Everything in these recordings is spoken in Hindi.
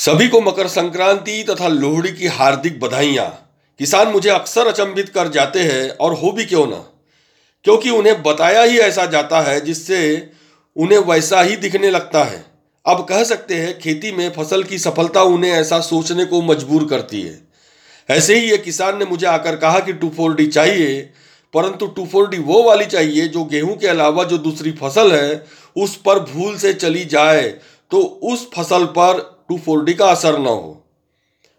सभी को मकर संक्रांति तथा लोहड़ी की हार्दिक बधाइयाँ। किसान मुझे अक्सर अचंभित कर जाते हैं और हो भी क्यों ना? क्योंकि उन्हें बताया ही ऐसा जाता है जिससे उन्हें वैसा ही दिखने लगता है। अब कह सकते हैं, खेती में फ़सल की सफलता उन्हें ऐसा सोचने को मजबूर करती है। ऐसे ही एक किसान ने मुझे आकर कहा कि टू फोर डी चाहिए, परंतु टू फोर डी वो वाली चाहिए जो गेहूँ के अलावा जो दूसरी फ़सल है, उस पर भूल से चली जाए तो उस फ़सल पर टू फोर डी का असर ना हो।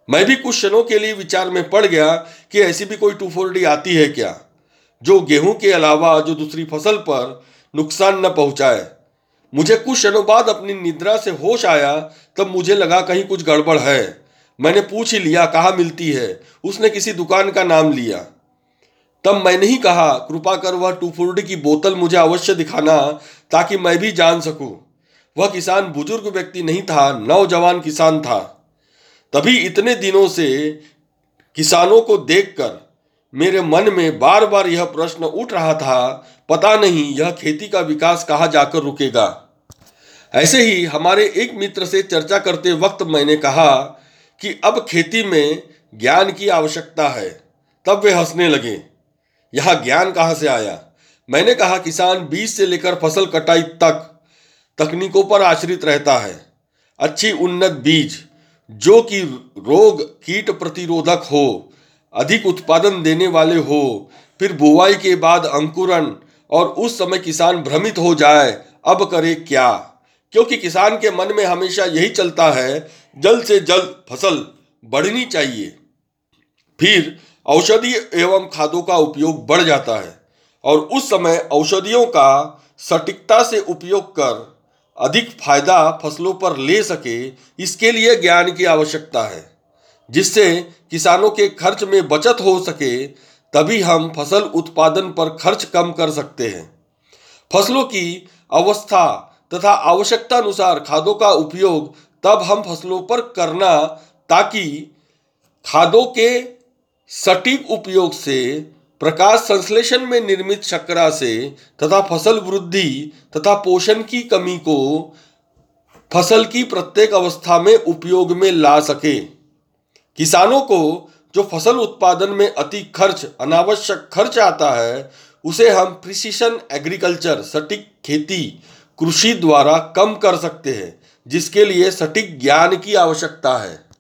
मैं भी कुछ क्षणों के लिए विचार में पड़ गया कि ऐसी भी कोई टू फोर डी आती है क्या, जो गेहूँ के अलावा जो दूसरी फ़सल पर नुकसान न पहुँचाए। मुझे कुछ क्षणों बाद अपनी निद्रा से होश आया, तब मुझे लगा कहीं कुछ गड़बड़ है। मैंने पूछ ही लिया, कहाँ मिलती है? उसने किसी दुकान का नाम लिया। तब मैंने ही कहा, कृपा कर वह टू फोर्टी की बोतल मुझे अवश्य दिखाना, ताकि मैं भी जान सकूँ। वह किसान बुज़ुर्ग व्यक्ति नहीं था, नौजवान किसान था। तभी इतने दिनों से किसानों को देखकर मेरे मन में बार बार यह प्रश्न उठ रहा था, पता नहीं यह खेती का विकास कहाँ जाकर रुकेगा। ऐसे ही हमारे एक मित्र से चर्चा करते वक्त मैंने कहा कि अब खेती में ज्ञान की आवश्यकता है। तब वे हंसने लगे। यह ज्ञान कहाँ से आया? मैंने कहा, किसान बीज से लेकर फ़सल कटाई तक। तकनीकों पर आश्रित रहता है। अच्छी उन्नत बीज, जो कि रोग, कीट प्रतिरोधक हो, अधिक उत्पादन देने वाले हो, फिर बुआई के बाद अंकुरन और उस समय किसान भ्रमित हो जाए, अब करे क्या? क्योंकि किसान के मन में हमेशा यही चलता है, जल्द से जल्द फ़सल बढ़नी चाहिए। फिर औषधि एवं खादों का उपयोग बढ़ जाता है, और उस समय औषधियों का सटीकता से उपयोग कर अधिक फ़ायदा फ़सलों पर ले सके, इसके लिए ज्ञान की आवश्यकता है। जिससे किसानों के खर्च में बचत हो सके, तभी हम फ़सल उत्पादन पर खर्च कम कर सकते हैं। फ़सलों की अवस्था तथा आवश्यकता अनुसार खादों का उपयोग तब हम फ़सलों पर करना, ताकि खादों के सटीक उपयोग से प्रकाश संश्लेषण में निर्मित शर्करा से तथा फ़सल वृद्धि तथा पोषण की कमी को फ़सल की प्रत्येक अवस्था में उपयोग में ला सके। किसानों को जो फ़सल उत्पादन में अति खर्च, अनावश्यक खर्च आता है, उसे हम प्रिसीशन एग्रीकल्चर सटीक खेती, कृषि द्वारा कम कर सकते हैं, जिसके लिए सटीक ज्ञान की आवश्यकता है।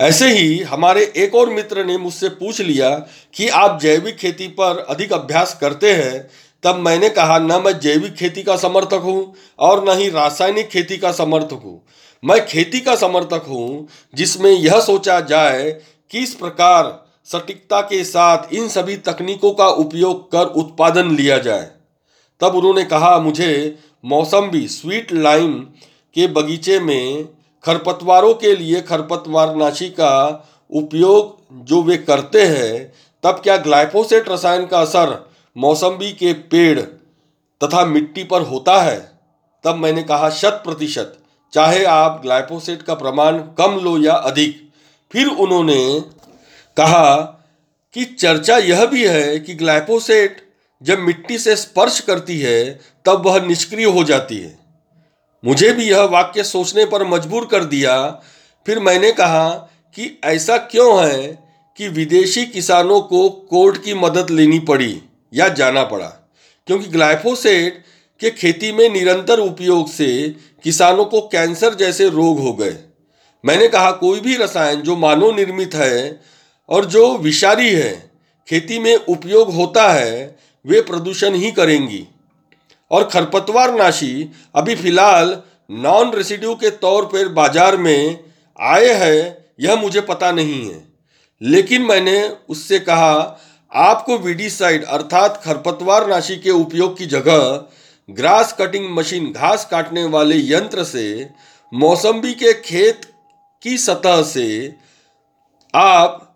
ऐसे ही हमारे एक और मित्र ने मुझसे पूछ लिया कि आप जैविक खेती पर अधिक अभ्यास करते हैं, तब मैंने कहा, न, मैं जैविक खेती का समर्थक हूँ और न ही रासायनिक खेती का समर्थक हूँ। मैं खेती का समर्थक हूँ, जिसमें यह सोचा जाए कि इस प्रकार सटीकता के साथ इन सभी तकनीकों का उपयोग कर उत्पादन लिया जाए। तब उन्होंने कहा, मुझे मौसम्बी स्वीट लाइम के बगीचे में खरपतवारों के लिए खरपतवारनाशी का उपयोग जो वे करते हैं, तब क्या ग्लाइफोसेट रसायन का असर मौसम्बी के पेड़ तथा मिट्टी पर होता है? तब मैंने कहा, शत प्रतिशत। चाहे आप ग्लाइफोसेट का प्रमाण कम लो या अधिक। फिर उन्होंने कहा कि चर्चा यह भी है कि ग्लाइफोसेट जब मिट्टी से स्पर्श करती है, तब वह निष्क्रिय हो जाती है। मुझे भी यह वाक्य सोचने पर मजबूर कर दिया। फिर मैंने कहा कि ऐसा क्यों है कि विदेशी किसानों को कोर्ट की मदद लेनी पड़ी या जाना पड़ा? क्योंकि ग्लाइफोसेट के खेती में निरंतर उपयोग से किसानों को कैंसर जैसे रोग हो गए। मैंने कहा, कोई भी रसायन जो मानव निर्मित है और जो विषारी है, खेती में उपयोग होता है, वे प्रदूषण ही करेंगी। और खरपतवार नाशी अभी फ़िलहाल नॉन रेसिड्यू के तौर पर बाज़ार में आए हैं, यह मुझे पता नहीं है। लेकिन मैंने उससे कहा, आपको वीडीसाइड अर्थात खरपतवार नाशी के उपयोग की जगह ग्रास कटिंग मशीन घास काटने वाले यंत्र से, मौसम्बी के खेत की सतह से आप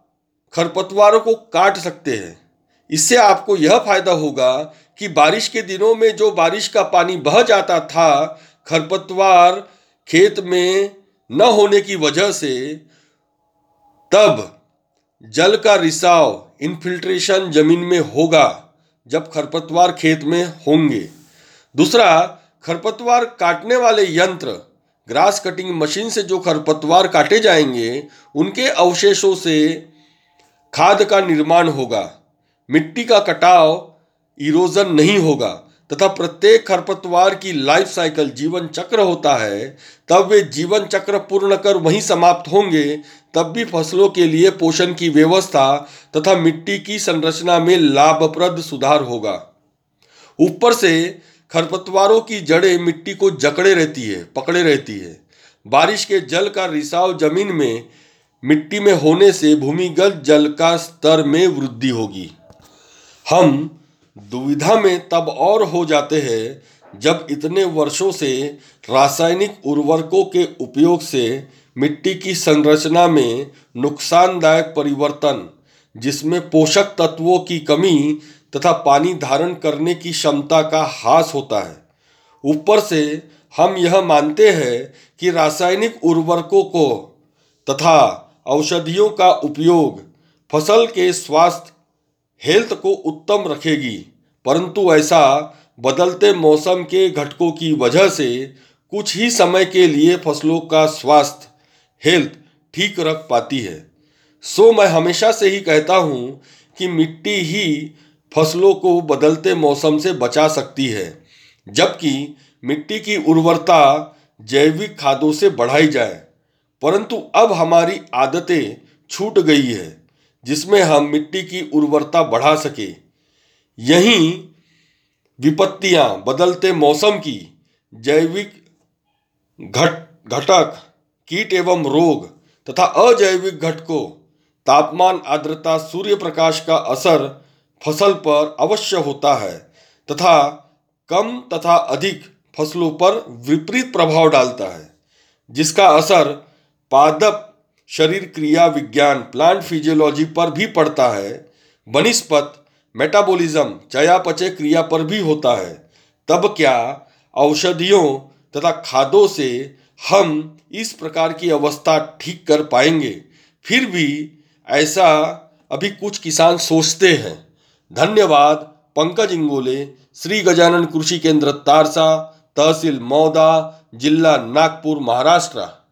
खरपतवारों को काट सकते हैं। इससे आपको यह फ़ायदा होगा कि बारिश के दिनों में जो बारिश का पानी बह जाता था, खरपतवार खेत में न होने की वजह से, तब जल का रिसाव इन्फिल्ट्रेशन ज़मीन में होगा, जब खरपतवार खेत में होंगे। दूसरा, खरपतवार काटने वाले यंत्र, ग्रास कटिंग मशीन से जो खरपतवार काटे जाएँगे, उनके अवशेषों से खाद का निर्माण होगा। मिट्टी का कटाव इरोजन नहीं होगा, तथा प्रत्येक खरपतवार की लाइफ साइकिल जीवन चक्र होता है, तब वे जीवन चक्र पूर्ण कर वहीं समाप्त होंगे, तब भी फ़सलों के लिए पोषण की व्यवस्था तथा मिट्टी की संरचना में लाभप्रद सुधार होगा। ऊपर से खरपतवारों की जड़ें मिट्टी को जकड़े रहती है, पकड़े रहती है। बारिश के जल का रिसाव ज़मीन में, मिट्टी में होने से भूमिगत जल का स्तर में वृद्धि होगी। हम दुविधा में तब और हो जाते हैं जब इतने वर्षों से रासायनिक उर्वरकों के उपयोग से मिट्टी की संरचना में नुकसानदायक परिवर्तन, जिसमें पोषक तत्वों की कमी तथा पानी धारण करने की क्षमता का हास होता है। ऊपर से हम यह मानते हैं कि रासायनिक उर्वरकों को तथा औषधियों का उपयोग फ़सल के स्वास्थ्य हेल्थ को उत्तम रखेगी। परंतु ऐसा बदलते मौसम के घटकों की वजह से कुछ ही समय के लिए फ़सलों का स्वास्थ्य, हेल्थ ठीक रख पाती है। सो मैं हमेशा से ही कहता हूँ कि मिट्टी ही फ़सलों को बदलते मौसम से बचा सकती है, जबकि मिट्टी की उर्वरता जैविक खादों से बढ़ाई जाए। परंतु अब हमारी आदतें छूट गई है। जिसमें हम मिट्टी की उर्वरता बढ़ा सके। यहीं विपत्तियाँ बदलते मौसम की जैविक घट, घटक, कीट एवं रोग तथा अजैविक घटकों, तापमान, आर्द्रता सूर्य प्रकाश का असर फ़सल पर अवश्य होता है तथा कम तथा अधिक फ़सलों पर विपरीत प्रभाव डालता है, जिसका असर पादप शरीर क्रिया विज्ञान प्लांट फिजियोलॉजी पर भी पड़ता है। वनिस्पत मेटाबॉलिज्म चयापचय क्रिया पर भी होता है। तब क्या औषधियों तथा खादों से हम इस प्रकार की अवस्था ठीक कर पाएँगे? फिर भी ऐसा अभी कुछ किसान सोचते हैं। धन्यवाद, पंकज इंगोले, श्री गजानन कृषि केंद्र, तारसा, तहसील मौदा, जिला नागपुर, महाराष्ट्र।